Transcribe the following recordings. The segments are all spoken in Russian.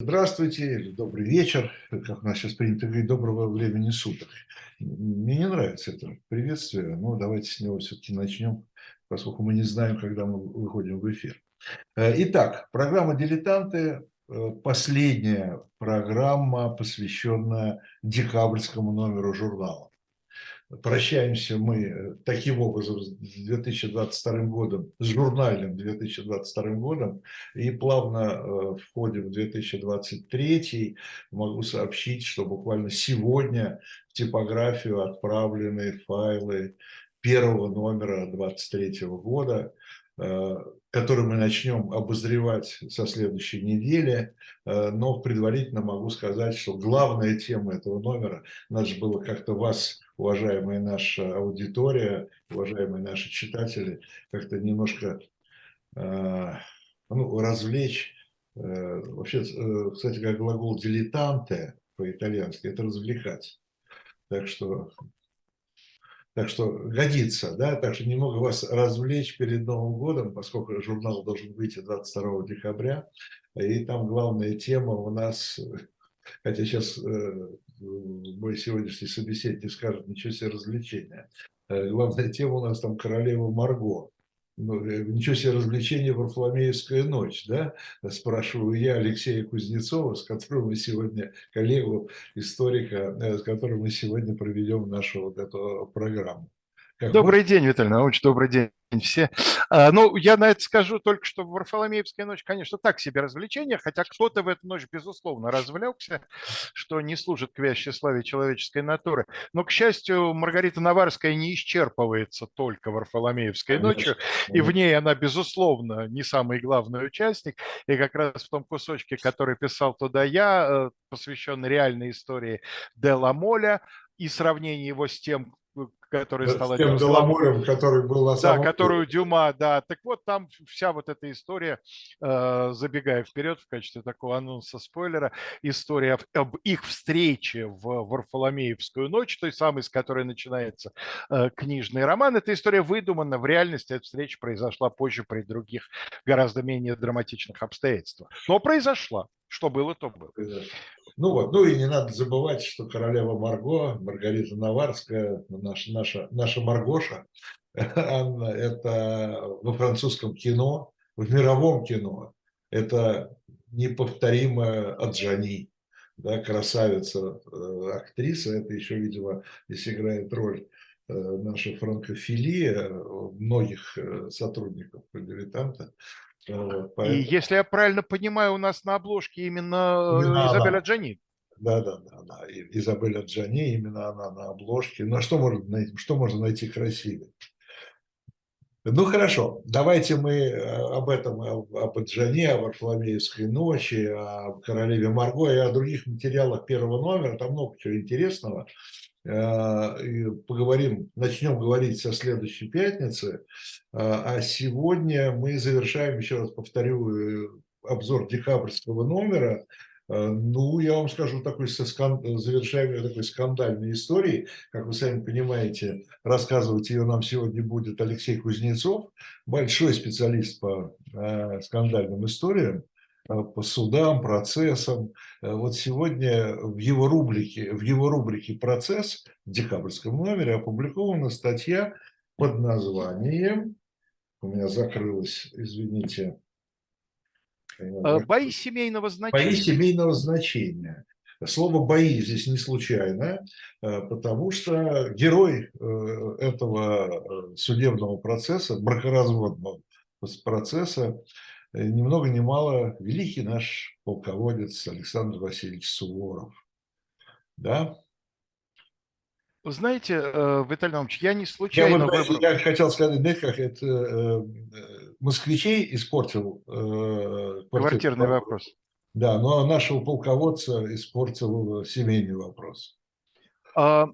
Здравствуйте, или добрый вечер, как у нас сейчас принято говорить, доброго времени суток. Мне не нравится это приветствие, но давайте с него все-таки начнем, поскольку мы не знаем, когда мы выходим в эфир. Э, итак, программа «Дилетанты» э, – последняя программа, посвященная декабрьскому номеру журнала. Прощаемся мы э, таким образом с 2022 годом, с журнальным 2022 годом, и плавно э, входим в 2023. Могу сообщить, что буквально сегодня в типографию отправлены файлы первого номера 2023 года, э, который мы начнем обозревать со следующей недели, но предварительно могу сказать, что главная тема этого номера, надо же было как-то вас уважаемая наша аудитория, уважаемые наши читатели, как-то немножко э, ну, развлечь. Э, вообще, э, кстати, как глагол «дилетанте» по-итальянски – это «развлекать». Так что, так что годится, да, так что немного вас развлечь перед Новым годом, поскольку журнал должен выйти 22 декабря, и там главная тема у нас, хотя сейчас мой сегодняшний собеседник скажет, ничего себе развлечения. Э, главная тема у нас там королева Марго. Ну, э, ничего себе развлечение Варфоломеевская ночь, да? Спрашиваю я Алексея Кузнецова, с которым мы сегодня, коллегу, историка, э, с которым мы сегодня проведем нашу вот эту программу. Как добрый можно? день, Виталий Наумович, добрый день все. А, ну, я на это скажу только, что Варфоломеевская ночь, конечно, так себе развлечение, хотя кто-то в эту ночь, безусловно, развлекся, что не служит к вящей славе человеческой натуры. Но, к счастью, Маргарита Наварская не исчерпывается только Варфоломеевской ночью, и в ней она, безусловно, не самый главный участник. И как раз в том кусочке, который писал туда я, э, посвященный реальной истории Дела Моля, и сравнение его с тем, который стал... С тем Голоморем, который был на самом... Да, которую Дюма, да. Так вот, там вся вот эта история, э, забегая вперед в качестве такого анонса спойлера, история об их встрече в Варфоломеевскую ночь, той самой, с которой начинается э, книжный роман. Эта история выдумана. В реальности эта встреча произошла позже при других, гораздо менее драматичных обстоятельствах. Но произошла. Что было, то было. Ну вот, ну и не надо забывать, что королева Марго, Маргарита Наварская, наша, наша, наша Маргоша, Анна, это во французском кино, в мировом кино, это неповторимая Аджани, да, красавица, э, актриса, это еще, видимо, здесь играет роль э, наша франкофилия многих э, сотрудников дилетанта. Поэтому... И если я правильно понимаю, у нас на обложке именно, именно Джани. Да, да, да, да. Изабелля Джани, именно она на обложке. Ну а что можно найти, что можно найти красивее? Ну хорошо, давайте мы э, об этом, об Джане, о Варфоломеевской ночи, о королеве Марго и о других материалах первого номера. Там много чего интересного. Э, поговорим, начнем говорить со следующей пятницы. Э, а сегодня мы завершаем, еще раз повторю, обзор декабрьского номера. Ну, я вам скажу, такой со скан... завершаем такой скандальной истории. Как вы сами понимаете, рассказывать ее нам сегодня будет Алексей Кузнецов, большой специалист по скандальным историям. Э, по судам, процессам. Э, вот сегодня в его рубрике, в его рубрике «Процесс» в декабрьском номере опубликована статья под названием, у меня закрылась, извините. Э, бои семейного значения. Бои семейного значения. Слово «бои» здесь не случайно, потому что герой этого судебного процесса, бракоразводного процесса, Э, ни много ни мало великий наш полководец Александр Васильевич Суворов. Да? Знаете, э, Виталий Иванович, я не случайно я, выбрал... Я хотел сказать, знаете, как это э, москвичей испортил... Квартирный вопрос. Да, но нашего полководца испортил семейный вопрос. А,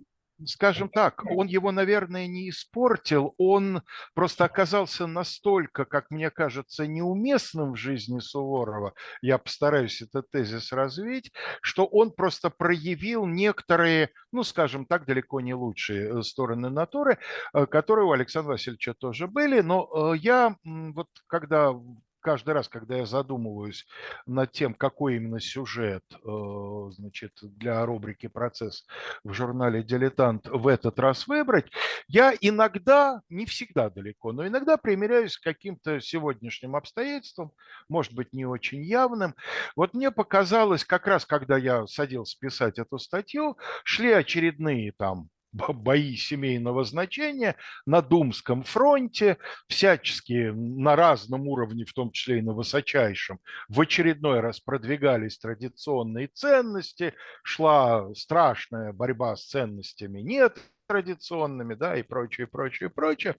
скажем так, он его, наверное, не испортил, он просто оказался настолько, как мне кажется, неуместным в жизни Суворова, я постараюсь этот тезис развить, что он просто проявил некоторые, ну, скажем так, далеко не лучшие э, стороны натуры, э, которые у Александра Васильевича тоже были, но э, я вот когда каждый раз, когда я задумываюсь над тем, какой именно сюжет э, значит, для рубрики «Процесс» в журнале «Дилетант» в этот раз выбрать, я иногда, не всегда далеко, но иногда примеряюсь к каким-то сегодняшним обстоятельствам, может быть, не очень явным. Вот мне показалось, как раз когда я садился писать эту статью, шли очередные там бои семейного значения на Думском фронте, всячески на разном уровне, в том числе и на высочайшем, в очередной раз продвигались традиционные ценности, шла страшная борьба с ценностями нет традиционными, да, и прочее, прочее, прочее.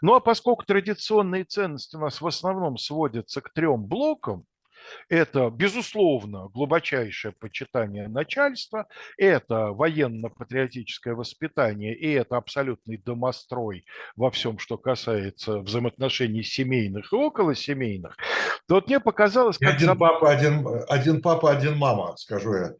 Ну а поскольку традиционные ценности у нас в основном сводятся к трем блокам, это, безусловно, глубочайшее почитание начальства, это военно-патриотическое воспитание, и это абсолютный домострой во всем, что касается взаимоотношений семейных и околосемейных, то вот мне показалось... Как один, заб... папа, один, один папа, один мама, скажу я.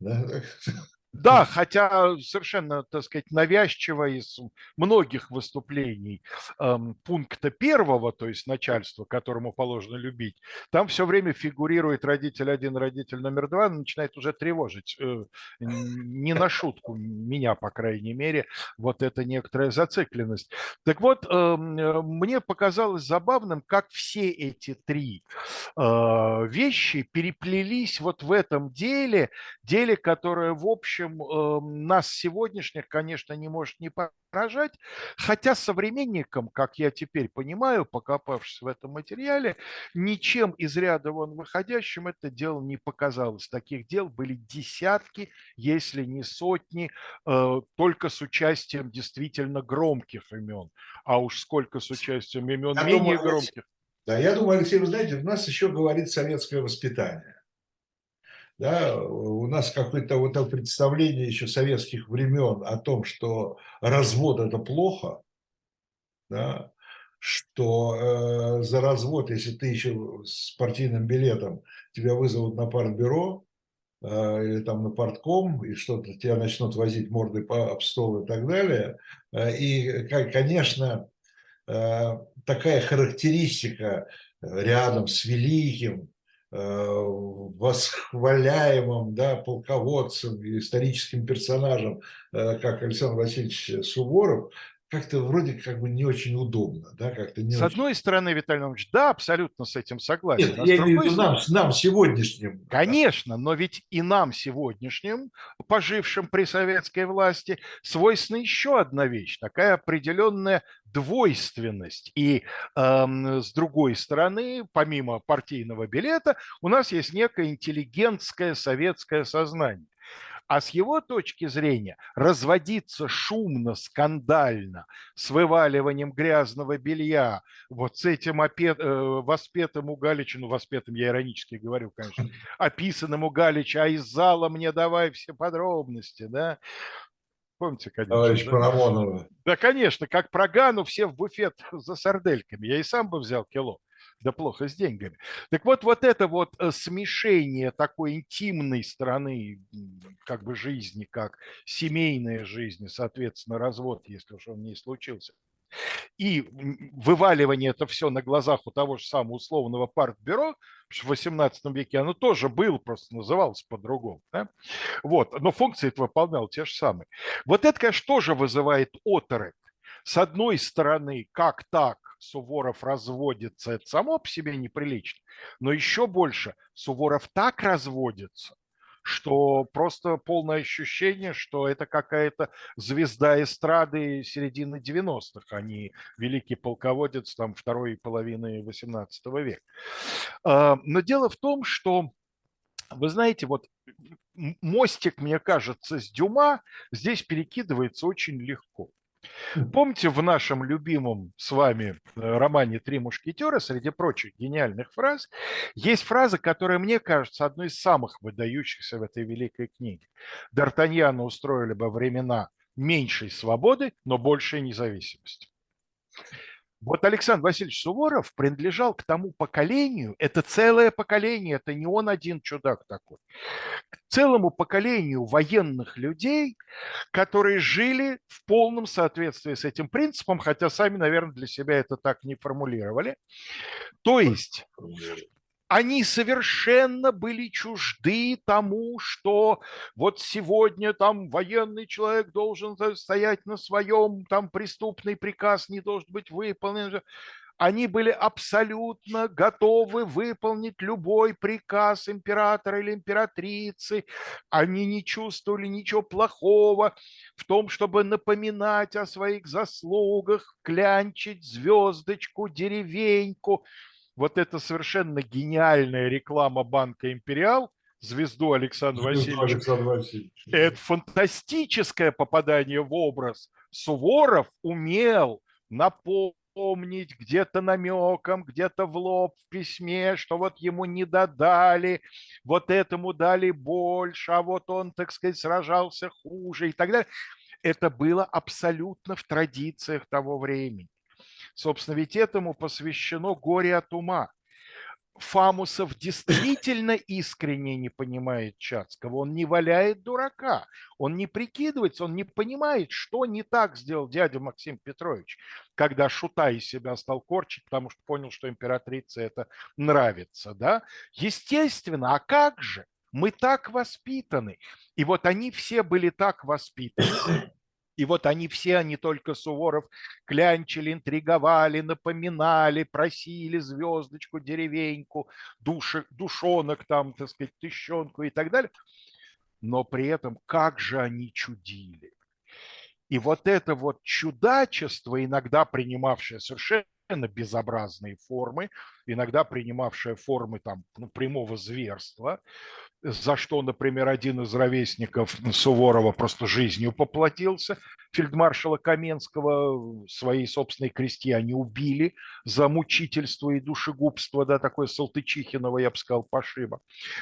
Да, хотя совершенно, так сказать, навязчиво из многих выступлений эм, пункта первого, то есть начальства, которому положено любить, там все время фигурирует родитель один, родитель номер два, начинает уже тревожить, э, не на шутку, меня, по крайней мере, вот эта некоторая зацикленность. Так вот, э, мне показалось забавным, как все эти три э, вещи переплелись вот в этом деле, деле, которое, в общем, общем, эм, нас сегодняшних, конечно, не может не поражать, хотя современникам, как я теперь понимаю, покопавшись в этом материале, ничем из ряда вон выходящим это дело не показалось. Таких дел были десятки, если не сотни, э, только с участием действительно громких имен. А уж сколько с участием имен я менее думаю, громких. Да, я думаю, Алексей, вы знаете, у нас еще говорит советское воспитание да, у нас какое-то вот это представление еще советских времен о том, что развод это плохо, да, что э, за развод, если ты еще с партийным билетом, тебя вызовут на партбюро э, или там на партком, и что-то тебя начнут возить мордой по об стол и так далее. Э, и, конечно, э, такая характеристика рядом с великим, восхваляемым да, полководцем, историческим персонажем, э, как Александр Васильевич Суворов, как-то вроде как бы не очень удобно. Да, как-то не с очень... одной стороны, Виталий Иванович, да, абсолютно с этим согласен. Нет, а я имею в виду нам, нам сегодняшним. Конечно, но ведь и нам сегодняшним, пожившим при советской власти, свойственна еще одна вещь, такая определенная двойственность. И э, с другой стороны, помимо партийного билета, у нас есть некое интеллигентское советское сознание. А с его точки зрения разводиться шумно, скандально, с вываливанием грязного белья, вот с этим опет, э, воспетым у Галича, ну, воспетым я иронически говорю, конечно, описанным у Галича, а из зала мне давай все подробности, да, Помните, конечно. Товарищ да? Парамонова. Да, конечно, как про Гану все в буфет за сардельками. Я и сам бы взял кило. Да плохо с деньгами. Так вот, вот это вот э, смешение такой интимной стороны как бы жизни, как семейная жизнь, соответственно, развод, если уж он не случился, и вываливание это все на глазах у того же самого условного партбюро, в 18 веке оно тоже было, просто называлось по-другому. Да? Вот, но функции это выполнял те же самые. Вот это, конечно, тоже вызывает оторопь. С одной стороны, как так Суворов разводится, это само по себе неприлично, но еще больше Суворов так разводится, что просто полное ощущение, что это какая-то звезда эстрады середины 90-х, а не великий полководец там второй половины 18 века. А, но дело в том, что вы знаете, вот мостик, мне кажется, с Дюма здесь перекидывается очень легко. Помните в нашем любимом с вами э, романе «Три мушкетера» среди прочих гениальных фраз есть фраза, которая, мне кажется, одной из самых выдающихся в этой великой книге. Д'Артаньяна устроили бы времена меньшей свободы, но большей независимости. Вот Александр Васильевич Суворов принадлежал к тому поколению, это целое поколение, это не он один чудак такой, к целому поколению военных людей, которые жили в полном соответствии с этим принципом, хотя сами, наверное, для себя это так не формулировали. То есть они совершенно были чужды тому, что вот сегодня там военный человек должен стоять на своем, там преступный приказ не должен быть выполнен. Они были абсолютно готовы выполнить любой приказ императора или императрицы. Они не чувствовали ничего плохого в том, чтобы напоминать о своих заслугах, клянчить звездочку, деревеньку – вот эта совершенно гениальная реклама банка «Империал», звезду Александра Васильевича. Александра Васильевича. Это фантастическое попадание в образ. Суворов умел напомнить где-то намеком, где-то в лоб в письме, что вот ему не додали, вот этому дали больше, а вот он, так сказать, сражался хуже и так далее. Это было абсолютно в традициях того времени. Собственно, ведь этому посвящено горе от ума. Фамусов действительно искренне не понимает Чацкого, он не валяет дурака, он не прикидывается, он не понимает, что не так сделал дядя Максим Петрович, когда шута из себя стал корчить, потому что понял, что императрице это нравится. Да? Естественно, а как же? Мы так воспитаны. И вот они все были так воспитаны, и вот они все, они только Суворов, клянчили, интриговали, напоминали, просили звездочку, деревеньку, душек, душонок там, так сказать, тыщенку и так далее. Но при этом как же они чудили. И вот это вот чудачество, иногда принимавшее совершенно безобразные формы, иногда принимавшее формы там, ну, прямого зверства, за что, например, один из ровесников Суворова просто жизнью поплатился. Фельдмаршала Каменского свои собственные крестьяне убили за мучительство и душегубство, да, такое Салтычихиново, я бы сказал, пошиба.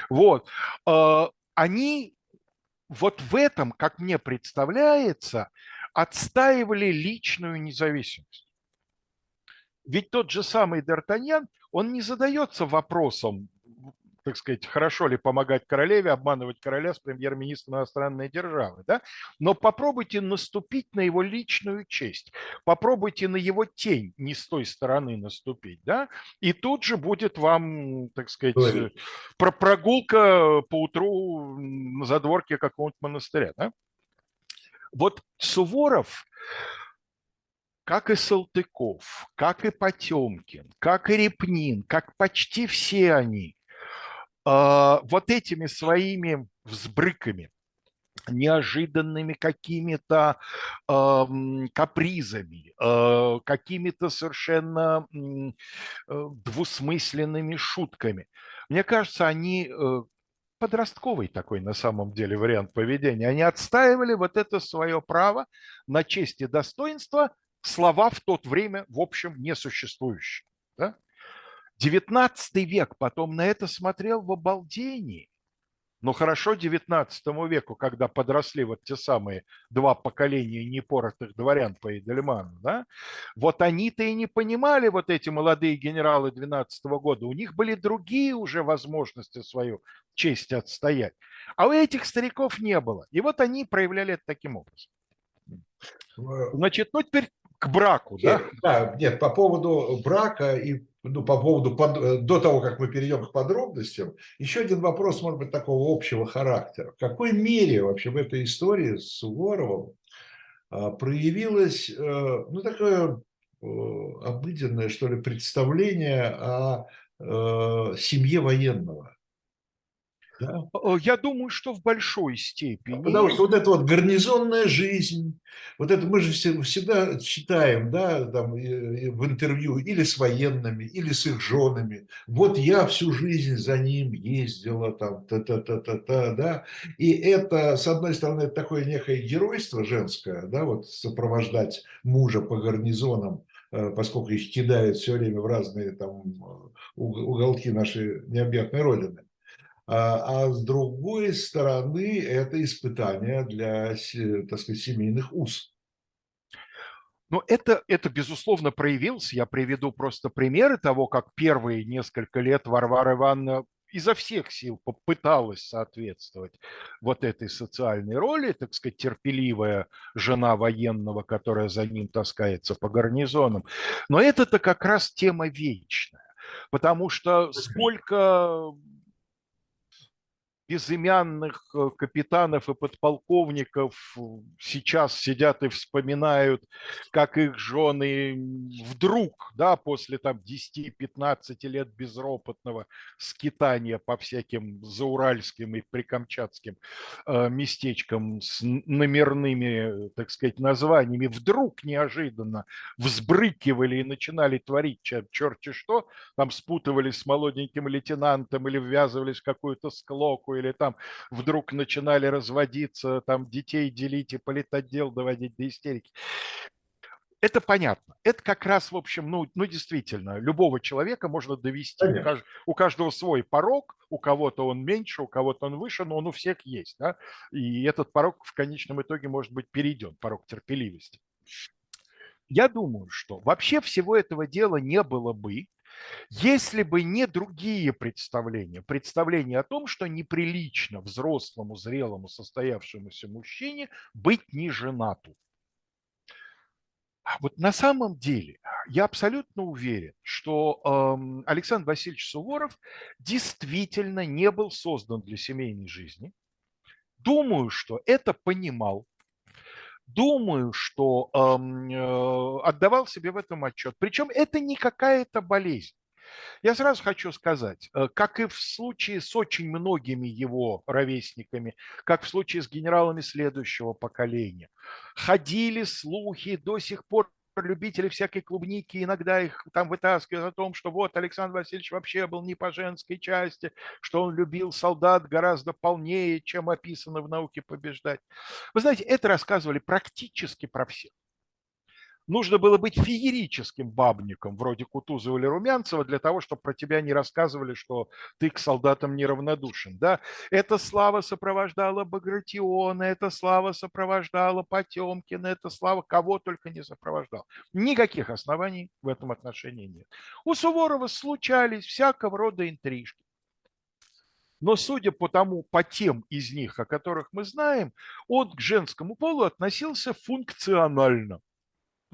Вот. А, они вот в этом, как мне представляется, отстаивали личную независимость. Ведь тот же самый Д'Артаньян, он не задается вопросом, так сказать, хорошо ли помогать королеве, обманывать короля с премьер-министром иностранной державы, да? Но попробуйте наступить на его личную честь, попробуйте на его тень не с той стороны наступить, да? И тут же будет вам, так сказать, Ой. про прогулка по утру на задворке какого-нибудь монастыря, да? Вот Суворов, как и Салтыков, как и Потемкин, как и Репнин, как почти все они, а, вот этими своими взбрыками, неожиданными какими-то э, капризами, э, какими-то совершенно э, двусмысленными шутками. Мне кажется, они э, подростковый такой на самом деле вариант поведения. Они отстаивали вот это свое право на честь и достоинство, слова в то время, в общем, несуществующие. Да? 19 век потом на это смотрел в обалдении. Но хорошо 19 веку, когда подросли вот те самые два поколения непоротых дворян по Эдельману, да, вот они-то и не понимали, вот эти молодые генералы 12 года, у них были другие уже возможности свою честь отстоять. А у этих стариков не было. И вот они проявляли это таким образом. Значит, ну теперь к браку, да? Нет, да, нет, по поводу брака и ну, по поводу, под, э, до того, как мы перейдем к подробностям, еще один вопрос, может быть, такого общего характера. В какой мере вообще в этой истории с Суворовым а, проявилось, э, ну, такое э, обыденное, что ли, представление о семье военного? Да? Я думаю, что в большой степени. Потому что вот эта вот гарнизонная жизнь, вот это мы же всегда читаем, да, там в интервью или с военными, или с их женами. Вот я всю жизнь за ним ездила, там, та-та-та-та-та, да. И это, с одной стороны, это такое некое геройство женское, да, вот сопровождать мужа по гарнизонам, э, поскольку их кидают все время в разные там уголки нашей необъятной родины. А, а с другой стороны, это испытание для, так сказать, семейных уз. Но это, это, безусловно, проявилось. Я приведу просто примеры того, как первые несколько лет Варвара Ивановна изо всех сил попыталась соответствовать вот этой социальной роли, так сказать, терпеливая жена военного, которая за ним таскается по гарнизонам. Но это-то как раз тема вечная, потому что сколько безымянных э, капитанов и подполковников сейчас сидят и вспоминают, как их жены вдруг, да, после там 10-15 лет безропотного скитания по всяким зауральским и прикамчатским э, местечкам с номерными, так сказать, названиями, вдруг неожиданно взбрыкивали и начинали творить черти что, там спутывались с молоденьким лейтенантом или ввязывались в какую-то склоку или там вдруг начинали разводиться, там детей делить и политотдел доводить до истерики. Это понятно. Это как раз, в общем, ну, ну действительно, любого человека можно довести. У, кажд... у каждого свой порог, у кого-то он меньше, у кого-то он выше, но он у всех есть. Да? И этот порог в конечном итоге может быть перейден, порог терпеливости. Я думаю, что вообще всего этого дела не было бы, если бы не другие представления, представления о том, что неприлично взрослому, зрелому, состоявшемуся мужчине быть не женату. Вот на самом деле я абсолютно уверен, что э, Александр Васильевич Суворов действительно не был создан для семейной жизни. Думаю, что это понимал думаю, что э, отдавал себе в этом отчет. Причем это не какая-то болезнь. Я сразу хочу сказать, э, как и в случае с очень многими его ровесниками, как в случае с генералами следующего поколения, ходили слухи до сих пор любители всякой клубники, иногда их там вытаскивают о том, что вот Александр Васильевич вообще был не по женской части, что он любил солдат гораздо полнее, чем описано в науке побеждать. Вы знаете, это рассказывали практически про всех нужно было быть феерическим бабником, вроде Кутузова или Румянцева, для того, чтобы про тебя не рассказывали, что ты к солдатам неравнодушен. Да? Эта слава сопровождала Багратиона, эта слава сопровождала Потемкина, эта слава кого только не сопровождала. Никаких оснований в этом отношении нет. У Суворова случались всякого рода интрижки. Но судя по тому, по тем из них, о которых мы знаем, он к женскому полу относился функционально.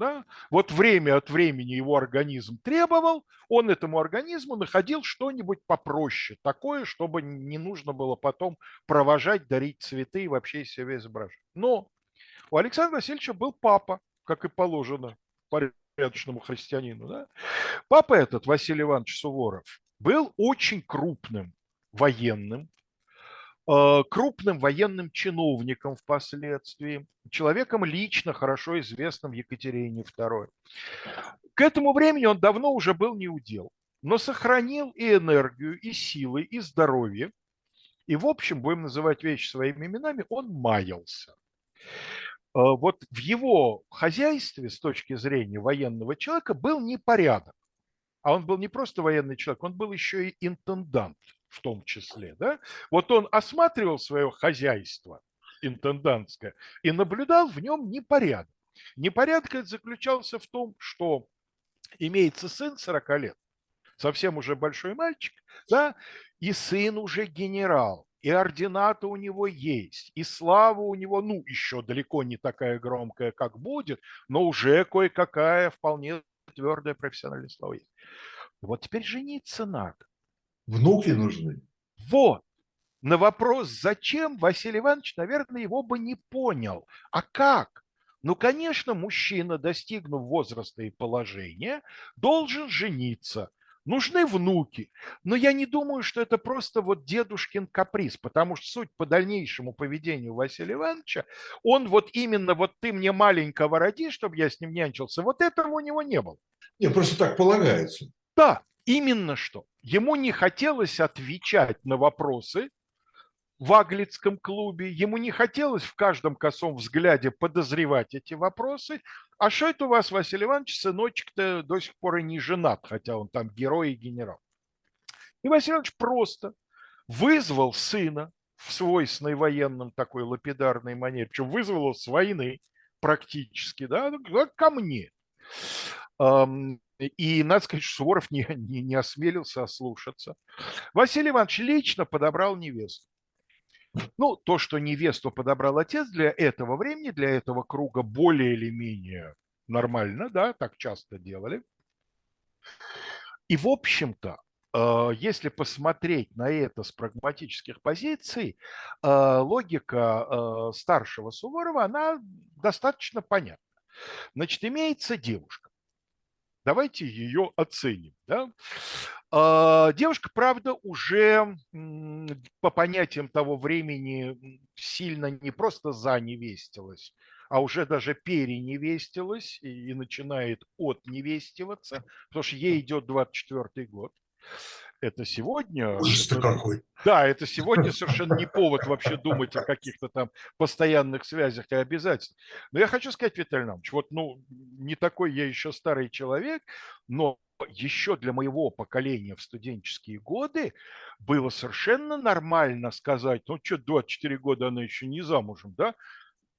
Да? Вот время от времени его организм требовал, он этому организму находил что-нибудь попроще, такое, чтобы не нужно было потом провожать, дарить цветы и вообще из себя изображать. Но у Александра Васильевича был папа, как и положено порядочному христианину. Да? Папа этот, Василий Иванович Суворов, был очень крупным военным, крупным военным чиновником впоследствии, человеком лично хорошо известным Екатерине II. К этому времени он давно уже был неудел, но сохранил и энергию, и силы, и здоровье. И, в общем, будем называть вещи своими именами, он маялся. Э, вот в его хозяйстве с точки зрения военного человека был непорядок. А он был не просто военный человек, он был еще и интендант в том числе. Да? Вот он осматривал свое хозяйство интендантское и наблюдал в нем непорядок. Непорядок заключался в том, что имеется сын 40 лет, совсем уже большой мальчик, да, и сын уже генерал, и ордината у него есть, и слава у него, ну, еще далеко не такая громкая, как будет, но уже кое-какая вполне твердая профессиональная слава есть. Вот теперь жениться надо. Внуки нужны. Вот. На вопрос, зачем, Василий Иванович, наверное, его бы не понял. А как? Ну, конечно, мужчина, достигнув возраста и положения, должен жениться. Нужны внуки. Но я не думаю, что это просто вот дедушкин каприз, потому что суть по дальнейшему поведению Василия Ивановича, он вот именно вот ты мне маленького роди, чтобы я с ним нянчился, вот этого у него не было. Не, просто так полагается. Да, Именно что. Ему не хотелось отвечать на вопросы в Аглицком клубе, ему не хотелось в каждом косом взгляде подозревать эти вопросы. А что это у вас, Василий Иванович, сыночек-то до сих пор и не женат, хотя он там герой и генерал. И Василий Иванович просто вызвал сына в свойственной военном такой лапидарной манере, причем вызвал его с войны, практически, да, ну, ко мне. И надо сказать, что Суворов не, не, не осмелился ослушаться. Василий Иванович лично подобрал невесту. Ну, то, что невесту подобрал отец для этого времени, для этого круга более или менее нормально, да, так часто делали. И, в общем-то, э, если посмотреть на это с прагматических позиций, э, логика э, старшего Суворова, она достаточно понятна. Значит, имеется девушка. Давайте ее оценим. Да? А, девушка, правда, уже по понятиям того времени сильно не просто заневестилась, а уже даже переневестилась и начинает отневестиваться, потому что ей идет 24 год это сегодня... Ужас-то какой. Да, это сегодня совершенно не повод вообще думать о каких-то там постоянных связях и обязательствах. Но я хочу сказать, Виталий Иванович, вот, ну, не такой я еще старый человек, но еще для моего поколения в студенческие годы было совершенно нормально сказать, ну, что, 24 года она еще не замужем, да?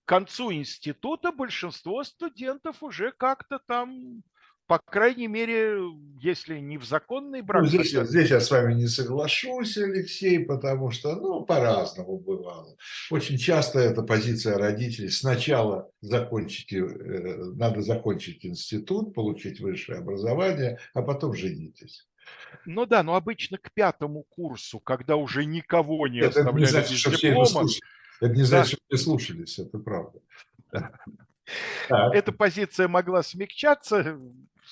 К концу института большинство студентов уже как-то там по крайней мере, если не в законный брак. Ну, здесь, здесь я с вами не соглашусь, Алексей, потому что, ну, по-разному бывало. Очень часто эта позиция родителей. Сначала закончите, э, надо закончить институт, получить высшее образование, а потом женитесь. Ну да, но обычно к пятому курсу, когда уже никого не это оставляли не значит, без диплома. Это не значит, да. что все слушались, это правда. Эта позиция могла смягчаться,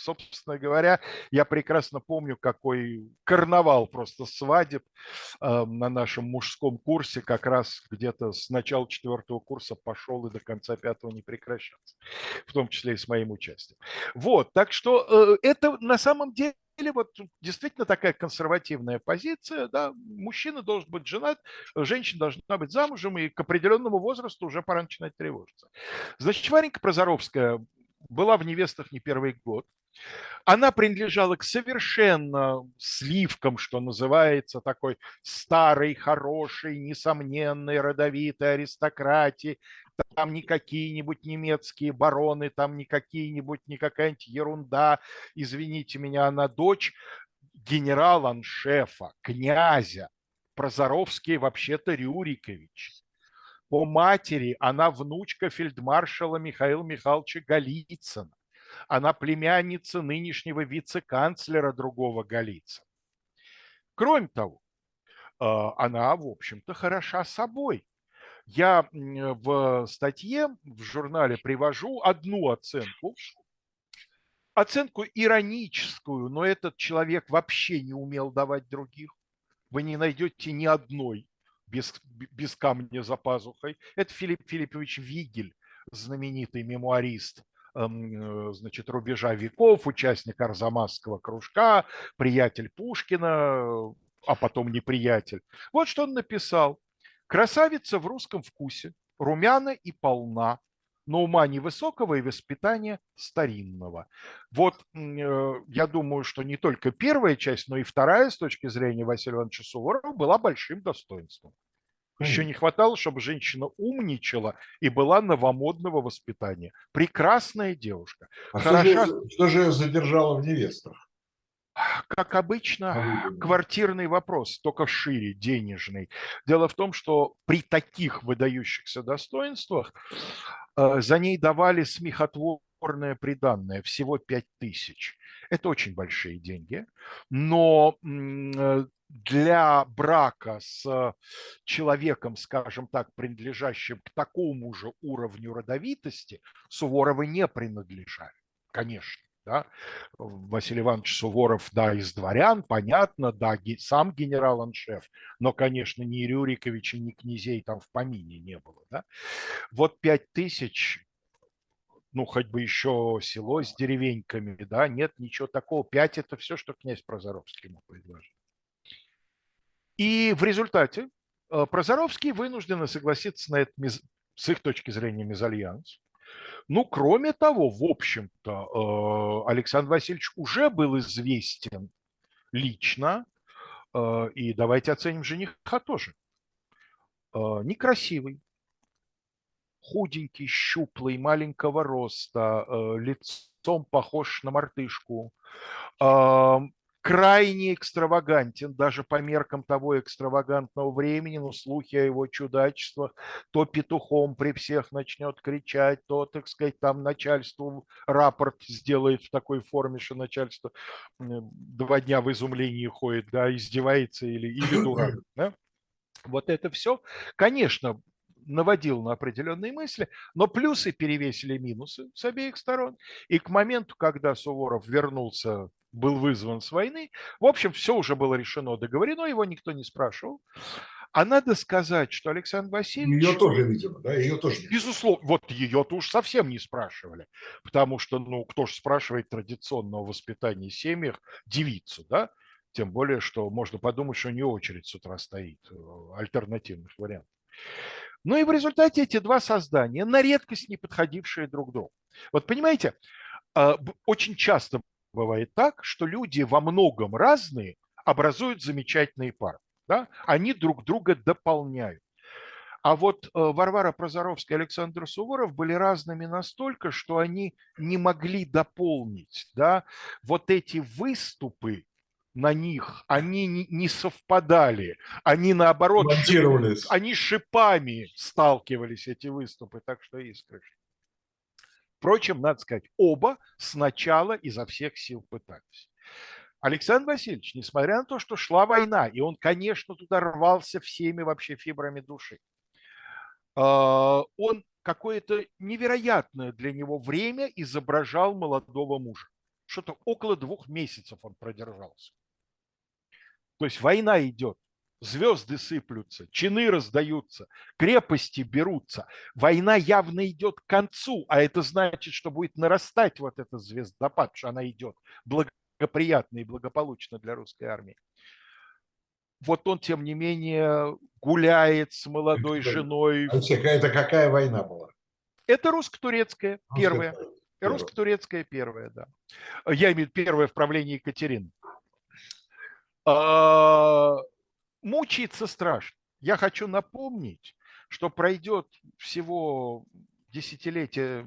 собственно говоря, я прекрасно помню, какой карнавал просто свадеб э, на нашем мужском курсе, как раз где-то с начала четвертого курса пошел и до конца пятого не прекращался, в том числе и с моим участием. Вот, так что э, это на самом деле вот действительно такая консервативная позиция, да, мужчина должен быть женат, женщина должна быть замужем, и к определенному возрасту уже пора начинать тревожиться. Значит, Варенька Прозоровская была в невестах не первый год. Она принадлежала к совершенно сливкам, что называется, такой старой, хорошей, несомненной, родовитой аристократии. Там не какие-нибудь немецкие бароны, там не какие-нибудь, не какая-нибудь ерунда. Извините меня, она дочь генерала-аншефа, князя. Прозоровский вообще-то Рюрикович. По матери она внучка фельдмаршала Михаила Михайловича Голицына. Она племянница нынешнего вице-канцлера другого Голицына. Кроме того, а, она, в общем-то, хороша собой. Я в статье в журнале привожу одну оценку, оценку ироническую, но этот человек вообще не умел давать других. Вы не найдете ни одной без, без камня за пазухой. Это Филипп Филиппович Вигель, знаменитый мемуарист э, значит, рубежа веков, участник Арзамасского кружка, приятель Пушкина, а потом неприятель. Вот что он написал. Красавица в русском вкусе, румяна и полна, но ума невысокого и воспитания старинного. Вот э, я думаю, что не только первая часть, но и вторая с точки зрения Василия Ивановича Суворова была большим достоинством. Еще не хватало, чтобы женщина умничала и была новомодного воспитания. Прекрасная девушка. А Хороша... что, же, что же задержало в невестах? Как обычно, квартирный вопрос, только шире, денежный. Дело в том, что при таких выдающихся достоинствах э, за ней давали смехотворное приданное, всего 5 тысяч. Это очень большие деньги, но э, для брака с человеком, скажем так, принадлежащим к такому же уровню родовитости, Суворовы не принадлежали, конечно. Да? Василий Иванович Суворов, да, из дворян, понятно, да, сам генерал-аншеф, но, конечно, ни Рюриковича, ни князей там в помине не было. Да? Вот пять тысяч, ну, хоть бы еще село с деревеньками, да, нет ничего такого. Пять – это все, что князь Прозоровский ему предложил. И в результате э, Прозоровский вынуждены согласиться на этот, с их точки зрения, мезальянс. Ну, кроме того, в общем-то, э, Александр Васильевич уже был известен лично, э, и давайте оценим жениха тоже. Некрасивый, худенький, щуплый, маленького роста, лицом похож на мартышку, крайне экстравагантен, даже по меркам того экстравагантного времени, но слухи о его чудачествах, то петухом при всех начнет кричать, то, так сказать, там начальству рапорт сделает в такой форме, что начальство два дня в изумлении ходит, да, издевается или, или дурак, да? Вот это все, конечно, наводил на определенные мысли, но плюсы перевесили минусы с обеих сторон. И к моменту, когда Суворов вернулся был вызван с войны. В общем, все уже было решено, договорено, его никто не спрашивал. А надо сказать, что Александр Васильевич... Ее тоже, видимо, да? Ее тоже. Безусловно. Вот ее-то уж совсем не спрашивали. Потому что, ну, кто же спрашивает традиционного воспитания в семьях девицу, да? Тем более, что можно подумать, что не очередь с утра стоит э, альтернативных вариантов. Ну и в результате эти два создания, на редкость не подходившие друг другу. Вот понимаете, а, очень часто бывает так, что люди во многом разные образуют замечательные пары. Да? Они друг друга дополняют. А вот э, Варвара Прозоровская и Александр Суворов были разными настолько, что они не могли дополнить. Да? Вот эти выступы на них, они не совпадали. Они наоборот, они шипами сталкивались, эти выступы. Так что искры. Впрочем, надо сказать, оба сначала изо всех сил пытались. Александр Васильевич, несмотря на то, что шла война, и он, конечно, туда рвался всеми вообще фибрами души, а, он какое-то невероятное для него время изображал молодого мужа. Что-то около двух месяцев он продержался. То есть война идет, звезды сыплются, чины раздаются, крепости берутся. Война явно идет к концу, а это значит, что будет нарастать вот этот звездопад, что она идет благоприятно и благополучно для русской армии. Вот он, тем не менее, гуляет с молодой женой. Алексей, это какая война была? Это русско-турецкая, первая. Русско-турецкая первая, да. Я имею в виду первое в правлении Екатерины. А, мучиться страшно. Я хочу напомнить, что пройдет всего десятилетие,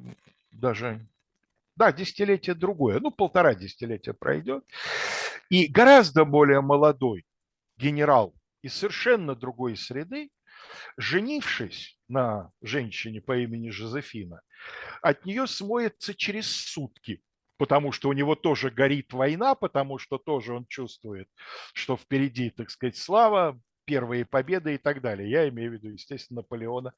даже, да, десятилетие другое, ну, полтора десятилетия пройдет, и гораздо более молодой генерал из совершенно другой среды, женившись на женщине по имени Жозефина, от нее смоется через сутки потому что у него тоже горит война, потому что тоже он чувствует, что впереди, так сказать, слава, первые победы и так далее. Я имею в виду, естественно, Наполеона,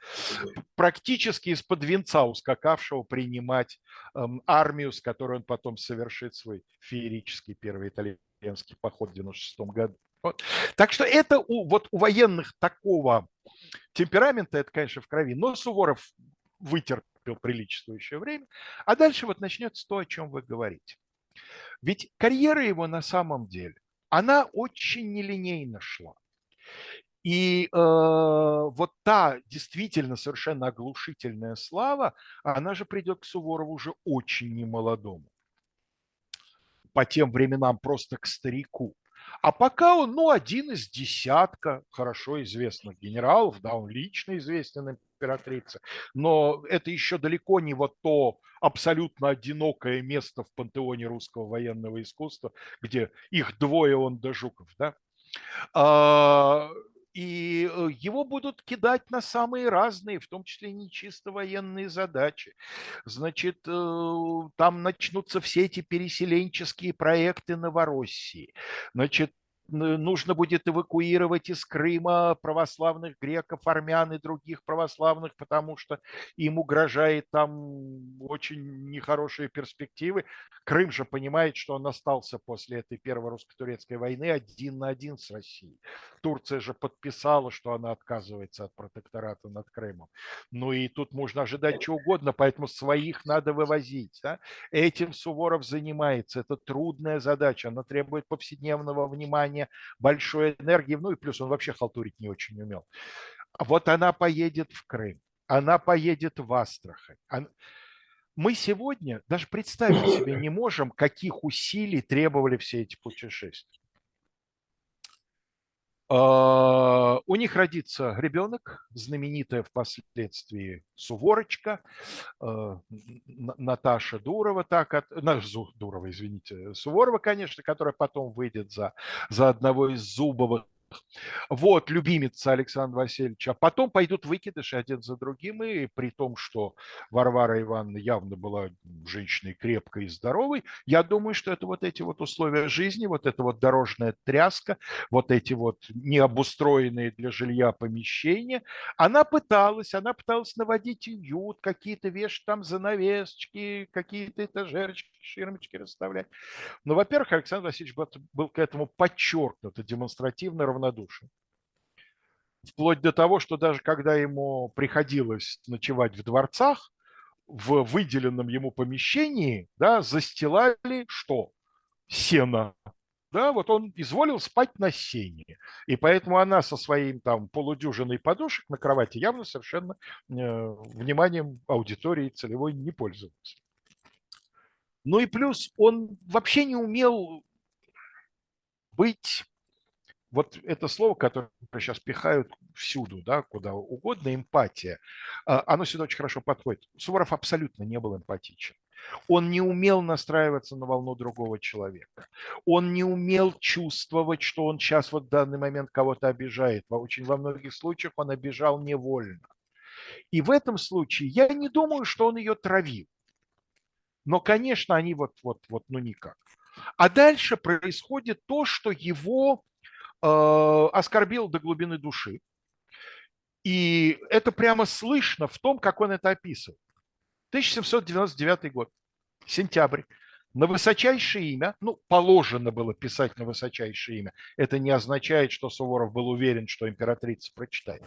практически из-под венца ускакавшего принимать эм, армию, с которой он потом совершит свой феерический первый итальянский поход в 96 году. Вот. Так что это у, вот у военных такого темперамента, это, конечно, в крови. Но Суворов вытерпел приличествующее время. А дальше вот начнется то, о чем вы говорите. Ведь карьера его на самом деле, она очень нелинейно шла. И э, вот та действительно совершенно оглушительная слава, она же придет к Суворову уже очень немолодому. По тем временам просто к старику. А пока он, ну, один из десятка хорошо известных генералов, да, он лично известен императрице, но это еще далеко не вот то абсолютно одинокое место в пантеоне русского военного искусства, где их двое, он да Жуков, да. И э, его будут кидать на самые разные, в том числе не чисто военные задачи. Значит, э, там начнутся все эти переселенческие проекты Новороссии. Значит, нужно будет эвакуировать из Крыма православных греков, армян и других православных, потому что им угрожает там очень нехорошие перспективы. Крым же понимает, что он остался после этой первой русско-турецкой войны один на один с Россией. Турция же подписала, что она отказывается от протектората над Крымом. Ну и тут можно ожидать чего угодно, поэтому своих надо вывозить. Да? Этим Суворов занимается. Это трудная задача, она требует повседневного внимания внимания, большой энергии, ну и плюс он вообще халтурить не очень умел. Вот она поедет в Крым, она поедет в Астрахань. Мы сегодня даже представить себе не можем, каких усилий требовали все эти путешествия. А, у них родится ребенок, знаменитая впоследствии Суворочка, а, Наташа Дурова, так, Дурова, извините, Суворова, конечно, которая потом выйдет за, за одного из Зубовых вот, любимица Александра Васильевича. А потом пойдут выкидыши один за другим, и при том, что Варвара Ивановна явно была женщиной крепкой и здоровой, я думаю, что это вот эти вот условия жизни, вот эта вот дорожная тряска, вот эти вот необустроенные для жилья помещения, она пыталась, она пыталась наводить уют, какие-то вешать там занавесочки, какие-то этажерочки, ширмочки расставлять. Но, во-первых, Александр Васильевич был, к этому подчеркнуто демонстративно равнодушен. Вплоть до того, что даже когда ему приходилось ночевать в дворцах, в выделенном ему помещении да, застилали что? Сено. Да, вот он изволил спать на сене. И поэтому она со своим там полудюжиной подушек на кровати явно совершенно э, вниманием аудитории целевой не пользовалась. Ну и плюс он вообще не умел быть вот это слово, которое сейчас пихают всюду, да, куда угодно, эмпатия, а, оно сюда очень хорошо подходит. Суворов абсолютно не был эмпатичен. Он не умел настраиваться на волну другого человека. Он не умел чувствовать, что он сейчас вот в данный момент кого-то обижает. Очень во многих случаях он обижал невольно. И в этом случае я не думаю, что он ее травил. Но, конечно, они вот, вот, вот, ну никак. А дальше происходит то, что его э, оскорбило до глубины души. И это прямо слышно в том, как он это описывает. 1799 год, сентябрь. На высочайшее имя, ну, положено было писать на высочайшее имя, это не означает, что Суворов был уверен, что императрица прочитает.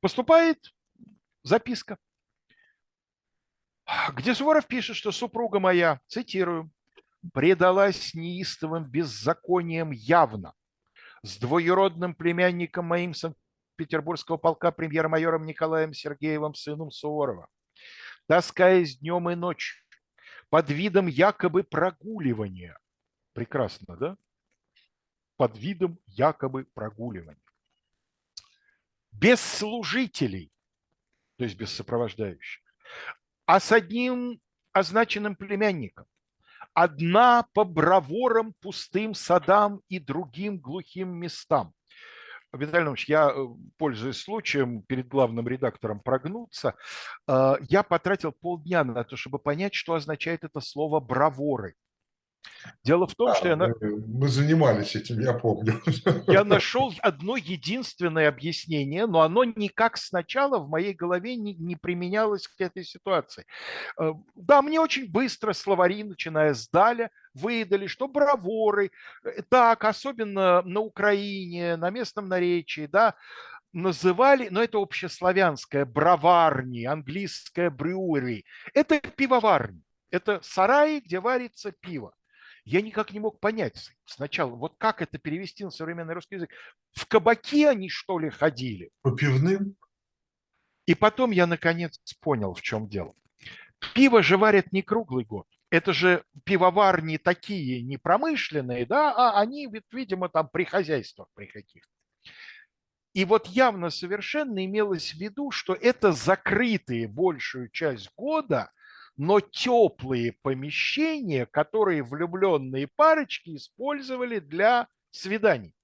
Поступает записка где Суворов пишет, что супруга моя, цитирую, предалась неистовым беззаконием явно, с двоюродным племянником моим Санкт-Петербургского полка премьер-майором Николаем Сергеевым, сыном Суворова, таскаясь днем и ночью под видом якобы прогуливания. Прекрасно, да? Под видом якобы прогуливания. Без служителей, то есть без сопровождающих а с одним означенным племянником. Одна по браворам пустым садам и другим глухим местам. Виталий Иванович, я, э, пользуясь случаем, перед главным редактором прогнуться, э, я потратил полдня на то, чтобы понять, что означает это слово «браворы». Дело в том, а, что я... Мы, мы занимались этим, я помню. Я нашел одно единственное объяснение, но оно никак сначала в моей голове не, не применялось к этой ситуации. Э, да, мне очень быстро словари, начиная с Даля, выдали, что браворы, э, так, особенно на Украине, на местном наречии, да, называли, но это общеславянское, броварни, английское брюри. Это пивоварни, это сараи, где варится пиво я никак не мог понять сначала, вот как это перевести на современный русский язык. В кабаки они, что ли, ходили? По пивным? И потом я наконец понял, в чем дело. Пиво же варят не круглый год. Это же пивоварни такие не промышленные, да, а они, видимо, там при хозяйствах при каких И вот явно совершенно имелось в виду, что это закрытые большую часть года – но теплые помещения, которые влюбленные парочки использовали для свиданий.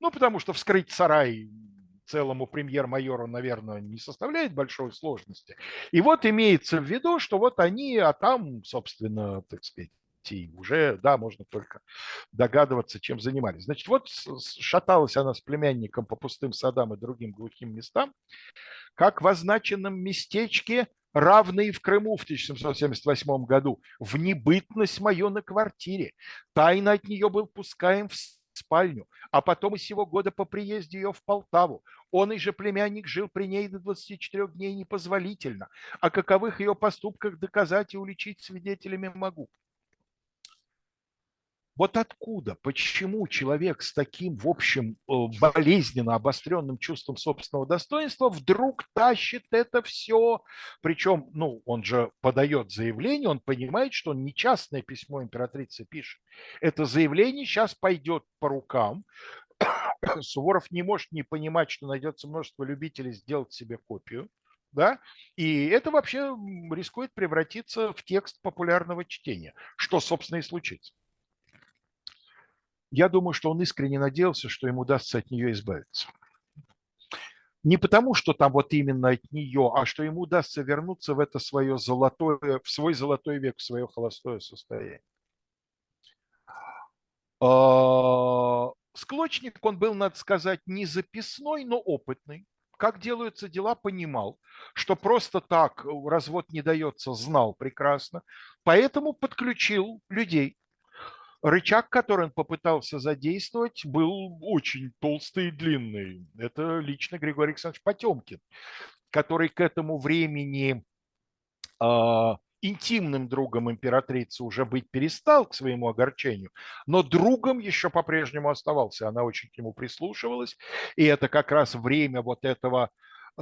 Ну, потому что вскрыть сарай целому премьер-майору, наверное, не составляет большой сложности. И вот имеется в виду, что вот они, а там, собственно, так сказать, и уже, да, можно только догадываться, чем занимались. Значит, вот шаталась она с племянником по пустым садам и другим глухим местам, как в означенном местечке равные в Крыму в 1778 году, в небытность мою на квартире. Тайно от нее был пускаем в спальню, а потом из сего года по приезде ее в Полтаву. Он и же племянник жил при ней до 24 дней непозволительно. О каковых ее поступках доказать и уличить свидетелями могу. Вот откуда, почему человек с таким, в общем, болезненно обостренным чувством собственного достоинства вдруг тащит это все? Причем, ну, он же подает заявление, он понимает, что он не частное письмо императрицы пишет. Это заявление сейчас пойдет по рукам, Суворов не может не понимать, что найдется множество любителей сделать себе копию, да, и это вообще рискует превратиться в текст популярного чтения, что, собственно, и случится. Я думаю, что он искренне надеялся, что ему удастся от нее избавиться. Не потому, что там вот именно от нее, а что ему удастся вернуться в это свое золотое, в свой золотой век, в свое холостое состояние. А, склочник, он был, надо сказать, не записной, но опытный. Как делаются дела, понимал, что просто так развод не дается, знал прекрасно. Поэтому подключил людей. Рычаг, который он попытался задействовать, был очень толстый и длинный. Это лично Григорий Александрович Потемкин, который к этому времени а, интимным другом императрицы уже быть перестал к своему огорчению, но другом еще по-прежнему оставался. Она очень к нему прислушивалась, и это как раз время вот этого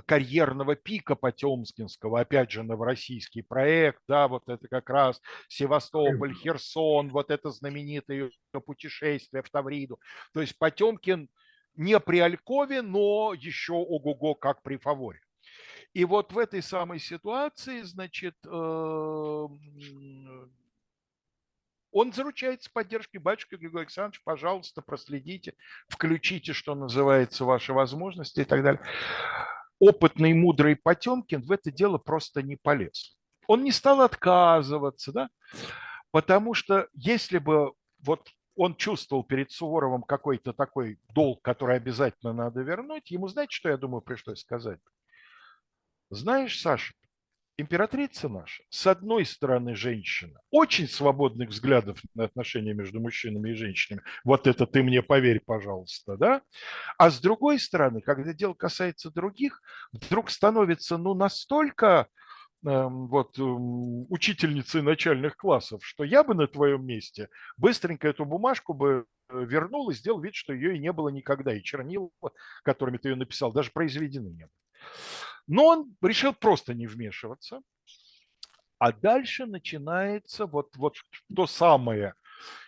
карьерного пика Потемкинского, опять же, новороссийский проект, да, вот это как раз Севастополь, Херсон, вот это знаменитое путешествие в Тавриду. То есть Потемкин не при Алькове, но еще ого-го как при Фаворе. И вот в этой самой ситуации, значит, эм, он заручается поддержкой батюшки Григория Александровича, пожалуйста, проследите, включите, что называется, ваши возможности и так далее. Опытный, мудрый Потемкин в это дело просто не полез. Он не стал отказываться, да, потому что если бы вот он чувствовал перед Суворовым какой-то такой долг, который обязательно надо вернуть, ему, знаете, что, я думаю, пришлось сказать? Знаешь, Саша, императрица наша, с одной стороны, женщина, очень свободных взглядов на отношения между мужчинами и женщинами, вот это ты мне поверь, пожалуйста, да, а с другой стороны, когда дело касается других, вдруг становится, ну, настолько эм, вот эм, учительницей начальных классов, что я бы на твоем месте быстренько эту бумажку бы э, вернул и сделал вид, что ее и не было никогда, и чернила, которыми ты ее написал, даже произведены не было. Но он решил просто не вмешиваться. А дальше начинается вот, вот то самое.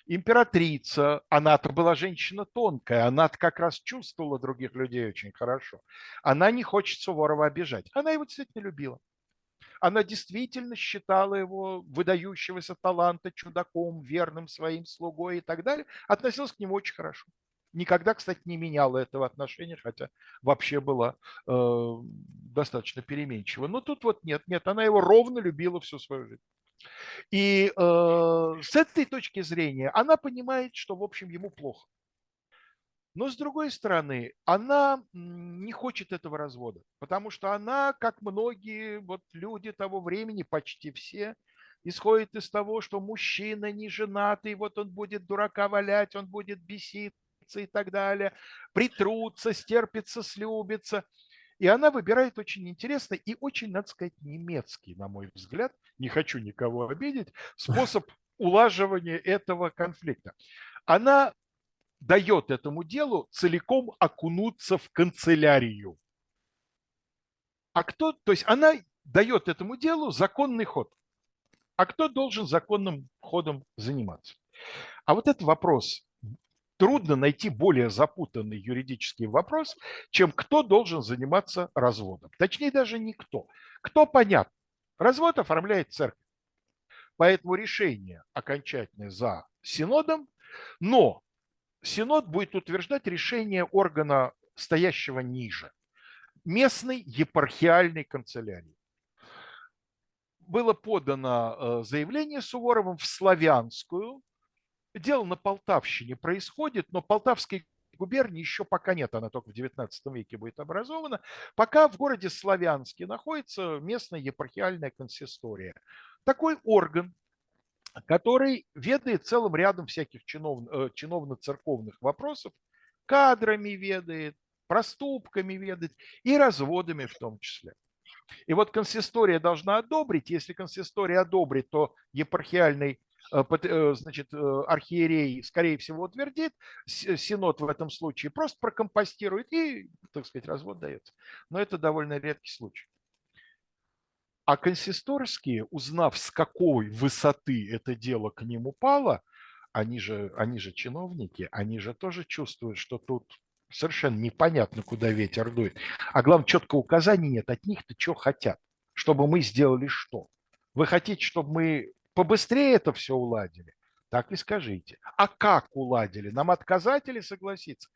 Императрица, она-то была женщина тонкая, она как раз чувствовала других людей очень хорошо. Она не хочет Суворова обижать. Она его действительно любила. Она действительно считала его выдающегося таланта чудаком, верным своим слугой и так далее. Относилась к нему очень хорошо. Никогда, кстати, не меняла этого отношения, хотя вообще была э, достаточно переменчива. Но тут вот нет, нет, она его ровно любила всю свою жизнь. И э, с этой точки зрения она понимает, что, в общем, ему плохо. Но с другой стороны, она не хочет этого развода, потому что она, как многие вот люди того времени, почти все, исходит из того, что мужчина не женатый, вот он будет дурака валять, он будет бесить, и так далее, притрутся, стерпится, слюбится. И она выбирает очень интересный и очень, надо сказать, немецкий, на мой взгляд, не хочу никого обидеть, способ улаживания этого конфликта. Она дает этому делу целиком окунуться в канцелярию. А кто, то есть она дает этому делу законный ход. А кто должен законным ходом заниматься? А вот этот вопрос трудно найти более запутанный юридический вопрос, чем кто должен заниматься разводом. Точнее, даже никто. Кто понятно. Развод оформляет церковь. Поэтому решение окончательное за синодом, но синод будет утверждать решение органа, стоящего ниже, местной епархиальной канцелярии. Было подано э, заявление Суворовым в славянскую дело на Полтавщине происходит, но Полтавской губернии еще пока нет, она только в XIX веке будет образована, пока в городе Славянске находится местная епархиальная консистория. Такой орган, который ведает целым рядом всяких чинов, э, чиновно-церковных вопросов, кадрами ведает, проступками ведает и разводами в том числе. И вот консистория должна одобрить. Если консистория одобрит, то епархиальный значит, э, архиерей, скорее всего, утвердит, синод в этом случае просто прокомпостирует и, так сказать, развод дается. Но это довольно редкий случай. А консисторские, узнав, с какой высоты это дело к ним упало, они же, они же чиновники, они же тоже чувствуют, что тут совершенно непонятно, куда ветер дует. А главное, четко указаний нет от них-то, что хотят, чтобы мы сделали что. Вы хотите, чтобы мы побыстрее это все уладили? Так и скажите. А как уладили? Нам отказать или согласиться?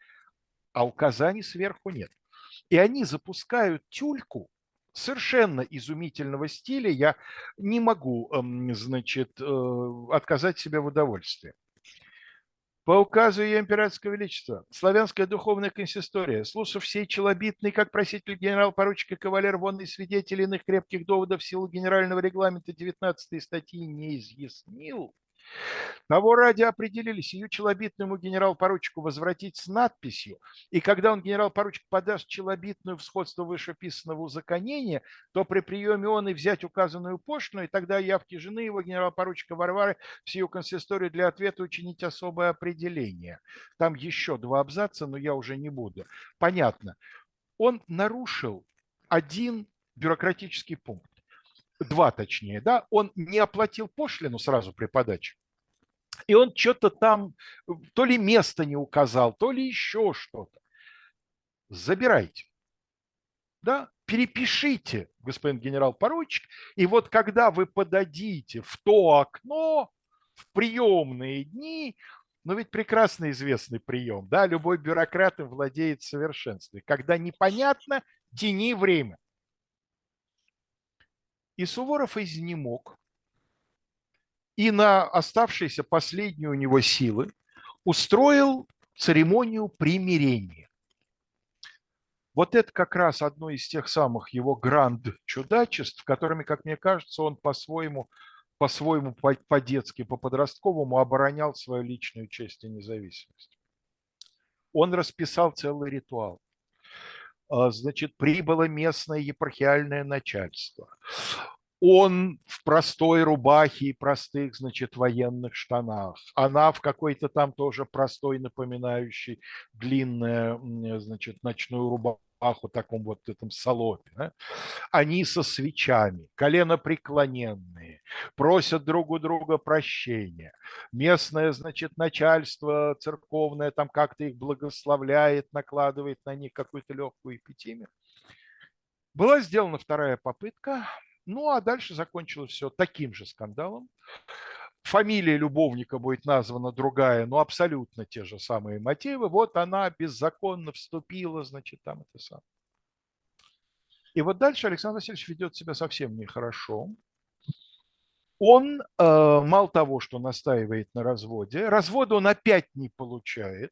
А указаний сверху нет. И они запускают тюльку совершенно изумительного стиля. Я не могу, значит, э, отказать себе в удовольствии. По указу Ее Императорского Величества, славянская духовная консистория, слушав всей челобитный, как проситель генерал-поручика кавалер вонный свидетель иных крепких доводов в силу генерального регламента 19 статьи не изъяснил, того ради определились ее челобитному генерал-поручику возвратить с надписью, и когда он, генерал-поручик, подаст челобитную в сходство вышеписанного узаконения, то при приеме он и взять указанную пошлину, и тогда явки жены его, генерал-поручика Варвары, в сию консисторию для ответа учинить особое определение. Там еще два абзаца, но я уже не буду. Понятно. Он нарушил один бюрократический пункт два точнее, да, он не оплатил пошлину сразу при подаче, и он что-то там, то ли место не указал, то ли еще что-то. Забирайте. Да, перепишите, господин генерал-поручик, и вот когда вы подадите в то окно, в приемные дни, но ведь прекрасно известный прием, да, любой бюрократ им владеет совершенством. Когда непонятно, тяни время. И Суворов изнемог, и на оставшиеся последние у него силы устроил церемонию примирения. Вот это как раз одно из тех самых его гранд-чудачеств, которыми, как мне кажется, он по-своему, по-своему, по-детски, по-подростковому оборонял свою личную честь и независимость. Он расписал целый ритуал. А, значит, прибыло местное епархиальное начальство он в простой рубахе и простых, значит, военных штанах. Она в какой-то там тоже простой, напоминающей длинную, значит, ночную рубаху, таком вот этом салопе. Они со свечами, колено преклоненные, просят друг у друга прощения. Местное, значит, начальство церковное там как-то их благословляет, накладывает на них какую-то легкую эпитимию. Была сделана вторая попытка – ну, а дальше закончилось все таким же скандалом. Фамилия любовника будет названа другая, но абсолютно те же самые мотивы. Вот она беззаконно вступила, значит, там это самое. И вот дальше Александр Васильевич ведет себя совсем нехорошо. Он, э, мало того, что настаивает на разводе, развода он опять не получает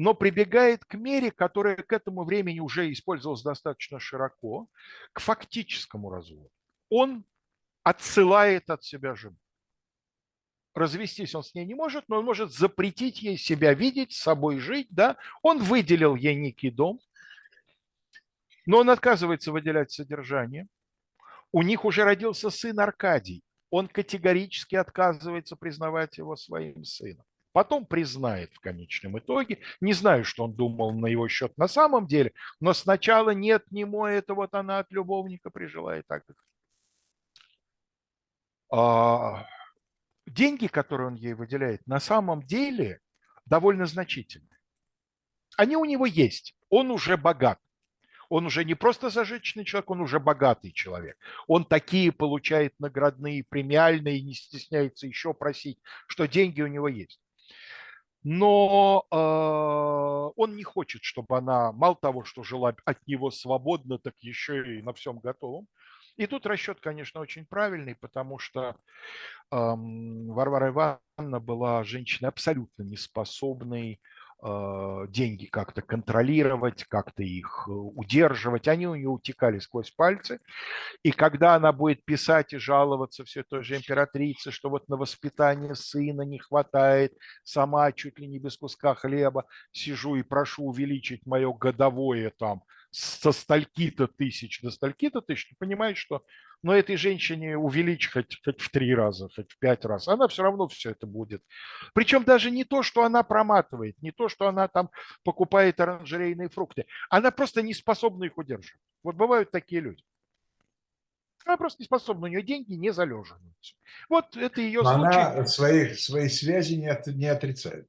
но прибегает к мере, которая к этому времени уже использовалась достаточно широко, к фактическому разводу. Он отсылает от себя жену. Развестись он с ней не может, но он может запретить ей себя видеть, с собой жить. Да? Он выделил ей некий дом, но он отказывается выделять содержание. У них уже родился сын Аркадий. Он категорически отказывается признавать его своим сыном. Потом признает в конечном итоге. Не знаю, что он думал на его счет на самом деле, но сначала нет, не мой, это вот она от любовника прижила и так далее. А, деньги, которые он ей выделяет, на самом деле довольно значительные. Они у него есть. Он уже богат. Он уже не просто зажиточный человек, он уже богатый человек. Он такие получает наградные, премиальные, не стесняется еще просить, что деньги у него есть но э, он не хочет, чтобы она, мало того, что жила от него свободно, так еще и на всем готовом. И тут расчет, конечно, очень правильный, потому что э, Варвара Ивановна была женщиной абсолютно неспособной деньги как-то контролировать, как-то их э, удерживать. Они у нее утекали сквозь пальцы. И когда она будет писать и жаловаться все той же императрице, что вот на воспитание сына не хватает, сама чуть ли не без куска хлеба сижу и прошу увеличить мое годовое там со стальки-то тысяч до стальки-то тысяч, ты понимаешь, что но этой женщине увеличь хоть, хоть в три раза, хоть в пять раз, она все равно все это будет. Причем даже не то, что она проматывает, не то, что она там покупает оранжерейные фрукты, она просто не способна их удерживать. Вот бывают такие люди. Она просто не способна, у нее деньги не залеживаются. Вот это ее Но случай. она своих, свои связи не, от- не отрицает.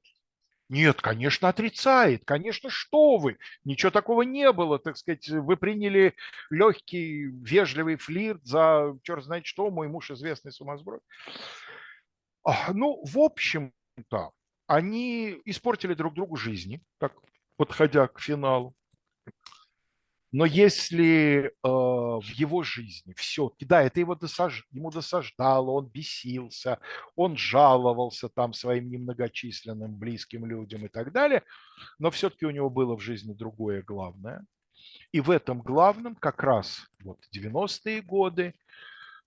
Нет, конечно, отрицает. Конечно, что вы? Ничего такого не было, так сказать. Вы приняли легкий, вежливый флирт за черт знает что, мой муж известный сумасброд. Ну, в общем-то, они испортили друг другу жизни, так подходя к финалу. Но если э, в его жизни все-таки, да, это его досаж... ему досаждало, он бесился, он жаловался там своим немногочисленным близким людям и так далее, но все-таки у него было в жизни другое главное. И в этом главном как раз вот 90-е годы,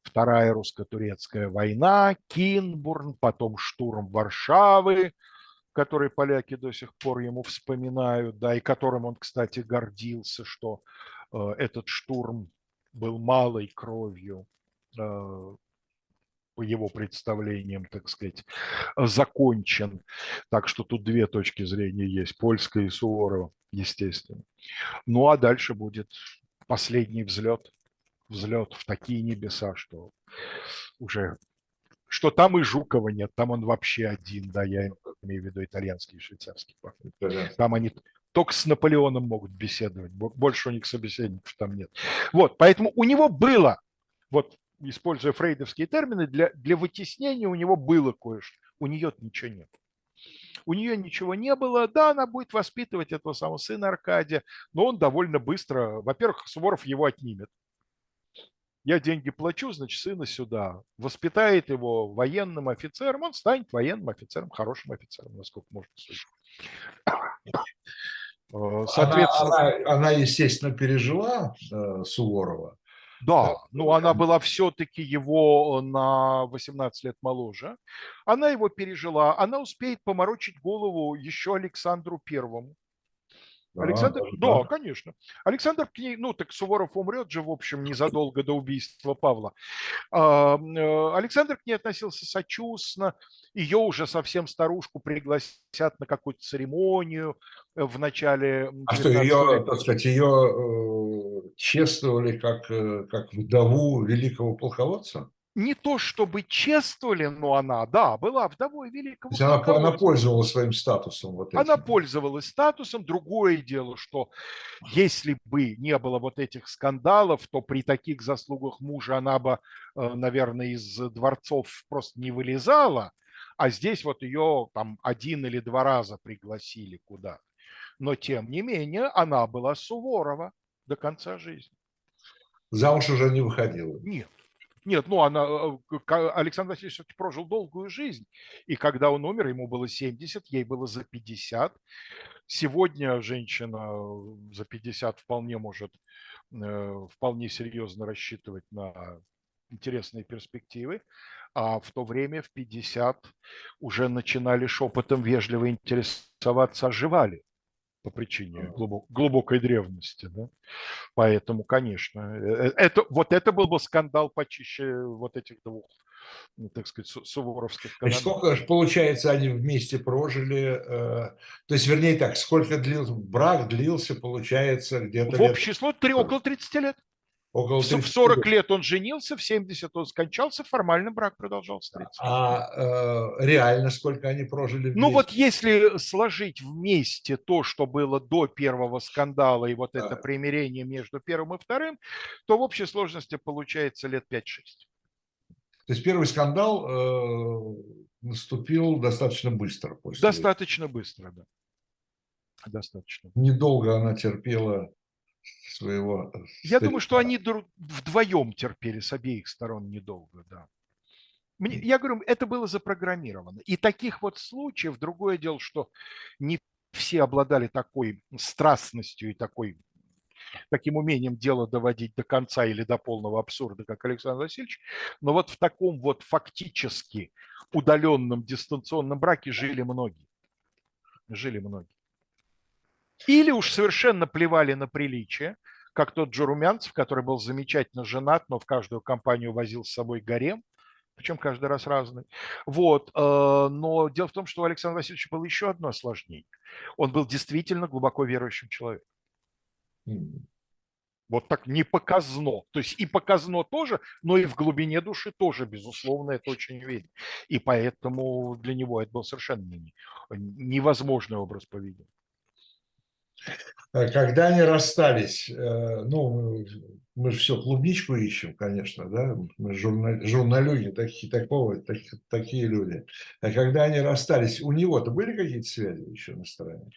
Вторая русско-турецкая война, Кинбурн, потом штурм Варшавы, который поляки до сих пор ему вспоминают, да, и которым он, кстати, гордился, что э, этот штурм был малой кровью э, по его представлениям, так сказать, закончен. Так что тут две точки зрения есть, польская и Суворова, естественно. Ну а дальше будет последний взлет, взлет в такие небеса, что уже что там и Жукова нет, там он вообще один, да, я имею в виду итальянский и швейцарский пахнет. Да. Там они только с Наполеоном могут беседовать, бо- больше у них собеседников там нет. Вот, поэтому у него было, вот, используя фрейдовские термины, для, для вытеснения у него было кое-что, у нее ничего нет. У нее ничего не было, да, она будет воспитывать этого самого сына Аркадия, но он довольно быстро, во-первых, Суворов его отнимет. Я деньги плачу, значит, сына сюда. Воспитает его военным офицером, он станет военным офицером, хорошим офицером, насколько можно судить. Э, Соответственно, Она, она- она, естественно, пережила э, Суворова. да, да, ну она была все-таки его на 18 лет моложе. Она его пережила, она успеет поморочить голову еще Александру Первому. Да, Александр, да, так. конечно. Александр к ней, ну так Суворов умрет же, в общем, незадолго до убийства Павла. А, э, Александр к ней относился сочувственно. Ее уже совсем старушку пригласят на какую-то церемонию э, в начале А что, 19 ее, так сказать, ее э, чествовали как, как вдову великого полководца? Не то чтобы чествовали, но она, да, была вдовой То великого есть она, она пользовалась своим статусом вот этим. Она пользовалась статусом. Другое дело, что если бы не было вот этих скандалов, то при таких заслугах мужа она бы, э, наверное, из дворцов просто не вылезала. А здесь вот ее там один или два раза пригласили куда. Но тем не менее она была Суворова до конца жизни. Замуж уже не выходила. Нет. Нет, ну она, э, к- Александр Васильевич всё-таки прожил долгую жизнь. И когда он умер, ему было 70, ей было за 50. Сегодня женщина э, за 50 вполне может э, вполне серьезно рассчитывать на интересные перспективы. А в то время, в 50, уже начинали шепотом вежливо интересоваться, оживали по причине глубокой древности. Да? Поэтому, конечно, э, это, вот это был бы скандал почище вот этих двух, ну, так сказать, су- суворовских Значит, сколько, ж, получается, они вместе прожили? э, то есть, вернее так, сколько длился, брак длился, получается, где-то В лет число три, около 30 лет. Около В с- в 30 40 лет. он женился, в 70 он скончался, формально брак продолжался 30. А э, реально сколько они прожили вместе? Ну вот если сложить вместе то, что было до первого скандала и вот это Да. примирение между первым и вторым, то в общей сложности получается лет 5-6. То есть первый скандал э, наступил достаточно быстро после. Достаточно быстро, да. Достаточно. Недолго она терпела своего. э, Я думаю, что они вдвоем терпели с обеих сторон недолго, да. Мне, я говорю, это было запрограммировано. И таких вот случаев, другое дело, что не все обладали такой страстностью и такой, таким умением дело доводить до конца или до полного абсурда, как Александр Васильевич. Но вот в таком вот фактически удаленном дистанционном браке жили многие. Жили многие. Или уж совершенно плевали на приличие, как тот же Румянцев, который был замечательно женат, но в каждую компанию возил с собой гарем, причем каждый раз разный. Вот. э, Но дело в том, что у Александра Васильевича было еще одно осложнение. Он был действительно глубоко верующим человеком. Вот так не показно. То есть и показно тоже, но и в глубине души тоже, безусловно, это очень видно. И поэтому для него это был совершенно невозможный образ поведения. Э, когда они расстались, э, ну, мы же все клубничку ищем, конечно, да, мы журнал, журналюги, такие, такого, такие, такие люди. А когда они расстались, у него-то были какие-то связи еще на стороне?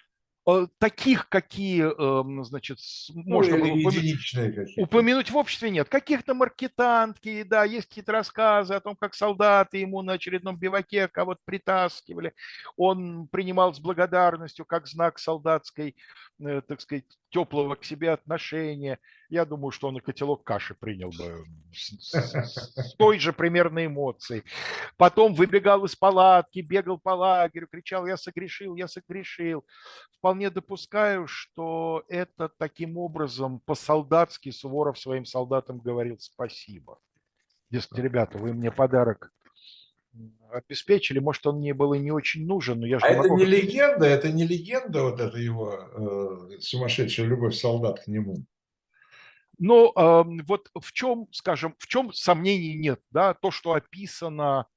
Э, таких, какие, эм, значит, ну, можно было упомянуть, упомянуть в обществе нет. Каких-то маркетантки, да, есть какие-то рассказы о том, как солдаты ему на очередном биваке кого-то притаскивали. Он принимал с благодарностью, как знак солдатской, э, так сказать, теплого к себе отношения. Я думаю, что он и котелок каши принял бы с, с той же примерно эмоцией. Потом выбегал из палатки, бегал по лагерю, кричал «я согрешил, я согрешил». Вполне допускаю, что это таким образом по-солдатски Суворов своим солдатам говорил спасибо. Дескать, ребята, вы мне подарок обеспечили. Может, он мне был и не очень нужен, но я же А не это могу... не легенда, это не легенда, вот эта его э, сумасшедшая любовь солдат к нему. Но вот в чем, скажем, в чем сомнений нет, да, то, что описано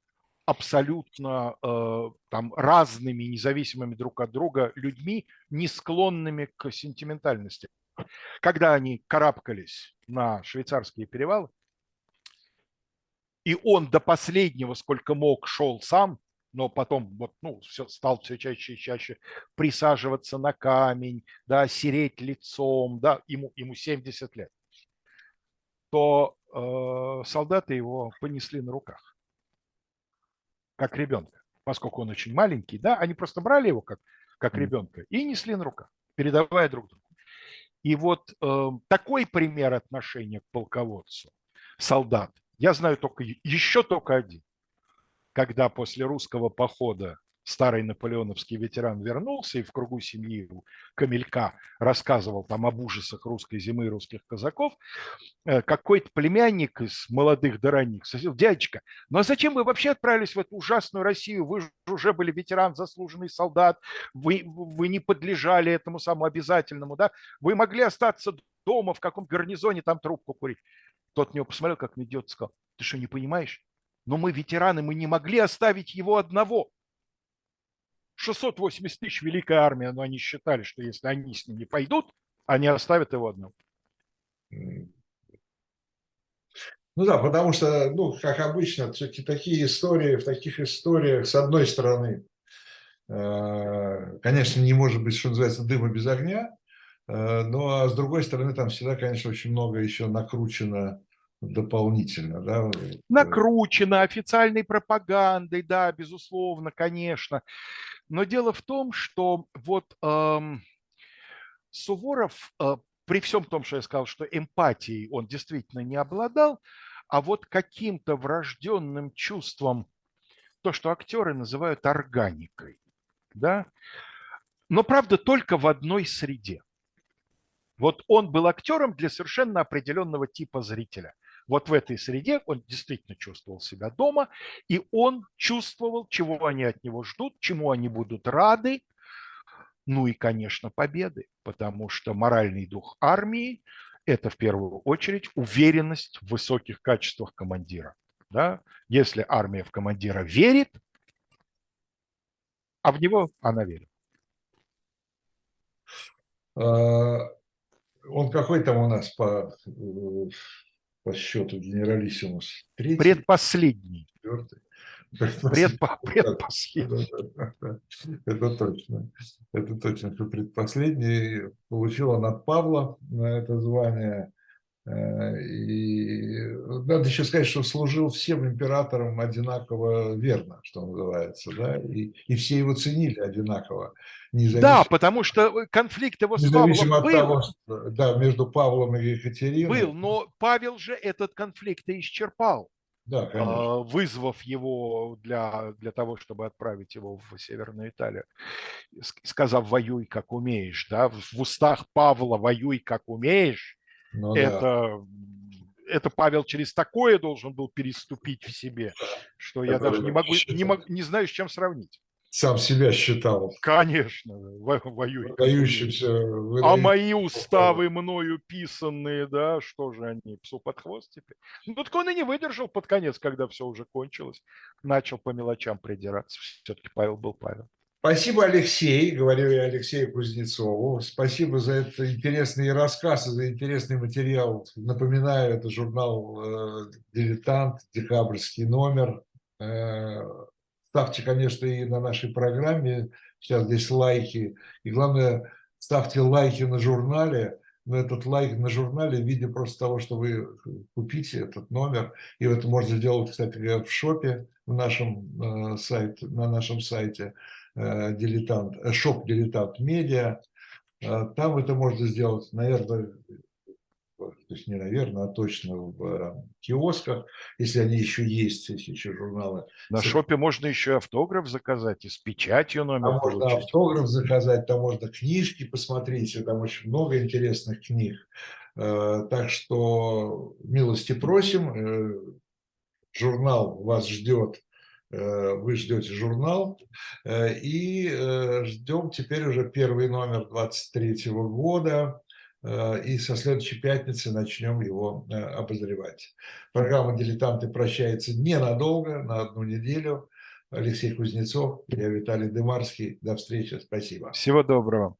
абсолютно э, там разными, независимыми друг от друга людьми, не склонными к сентиментальности. Когда они карабкались на швейцарские перевалы, и он до последнего, сколько мог, шел сам, но потом вот, ну, все, стал все чаще и чаще присаживаться на камень, да, сереть лицом, да, ему, ему 70 лет то э, солдаты его понесли на руках, как ребенка. Поскольку он очень маленький, да, они просто брали его как, как ребенка и несли на руках, передавая друг другу. И вот э, такой пример отношения к полководцу, солдат, я знаю только еще только один. Когда после русского похода старый наполеоновский ветеран вернулся и в кругу семьи Камелька рассказывал там об ужасах русской зимы и русских казаков, э, какой-то племянник из молодых до ранних спросил, дядечка, ну а зачем вы вообще отправились в эту ужасную Россию? Вы же уже были ветеран, заслуженный солдат, вы, вы не подлежали этому самому обязательному, да? Вы могли остаться дома в каком гарнизоне там трубку курить. Тот на него посмотрел, как на идиот, сказал, ты что, не понимаешь? Но мы ветераны, мы не могли оставить его одного. 680 тысяч великая армия, но они считали, что если они с ним не пойдут, они оставят его одного. Ну да, потому что, ну, как обычно, все-таки такие истории, в таких историях, с одной стороны, э, конечно, не может быть, что называется, дыма без огня, э, но а с другой стороны, там всегда, конечно, очень много еще накручено дополнительно, да? Накручено официальной пропагандой, да, безусловно, конечно. Но дело в том, что вот эм, Суворов, э, при всем том, что я сказал, что эмпатией он действительно не обладал, а вот каким-то врожденным чувством, то, что актеры называют органикой, да, но, правда, только в одной среде. Вот он был актером для совершенно определенного типа зрителя – вот в этой среде он действительно чувствовал себя дома, и он чувствовал, чего они от него ждут, чему они будут рады, ну и, конечно, победы, потому что моральный дух армии – это в первую очередь уверенность в высоких качествах командира. Да? Если армия в командира верит, а в него она верит. А, он какой там у нас по э, по счету генералиссимус. Третий, Предпоследний. Четвертый. Предпо, предпоследний. Это точно. Это точно, что предпоследний. Получил он от Павла на это звание. Э, и надо еще сказать, что служил всем императорам одинаково верно, что называется, да, и, и все его ценили одинаково. Независимо, да, потому что конфликт его с Павлом был. Того, что, да, между Павлом и Екатериной. Был, но Павел же этот конфликт и исчерпал. Да, конечно. вызвав его для, для того, чтобы отправить его в Северную Италию, сказав «воюй, как умеешь». Да? В устах Павла «воюй, как умеешь» Ну, это, да. это Павел через такое должен был переступить в себе, что я даже не могу, не, могу, не знаю, с чем сравнить. сам себя считал Конечно, во- умеешь. выдающимся, А мои уставы мною писанные, да, что же они, псу под хвост теперь? Ну, так он и не выдержал под конец, когда все уже кончилось. Начал по мелочам придираться. Все-таки Павел был Павел. Спасибо, Алексей, говорю я Алексею Кузнецову. Спасибо за этот интересный рассказ за интересный материал. Напоминаю, это журнал э, «Дилетант», декабрьский номер. Э, Ставьте, конечно, и на нашей программе. Сейчас здесь лайки. И главное, ставьте лайки на журнале. Но этот лайк на журнале в виде просто того, что вы купите этот номер. И это можно сделать, кстати в шопе в нашем э, сайте, на нашем сайте дилетант, э, шоп дилетант медиа. Э, Там это можно сделать, наверное, то есть не наверное, а точно в э, киосках, если они еще есть, если еще журналы. На шопе можно еще автограф заказать, и с печатью номер Там можно получить. автограф заказать, там можно книжки посмотреть, там очень много интересных книг. Э, Так что милости просим. Э, Журнал вас ждет, э, вы ждете журнал. Э, И э, ждем теперь уже первый номер 23 года. Э, И со следующей пятницы начнем его э, обозревать. Программа «Дилетанты» прощается ненадолго, на одну неделю. Алексей Кузнецов, я Виталий Дымарский. До встречи, спасибо. Всего доброго.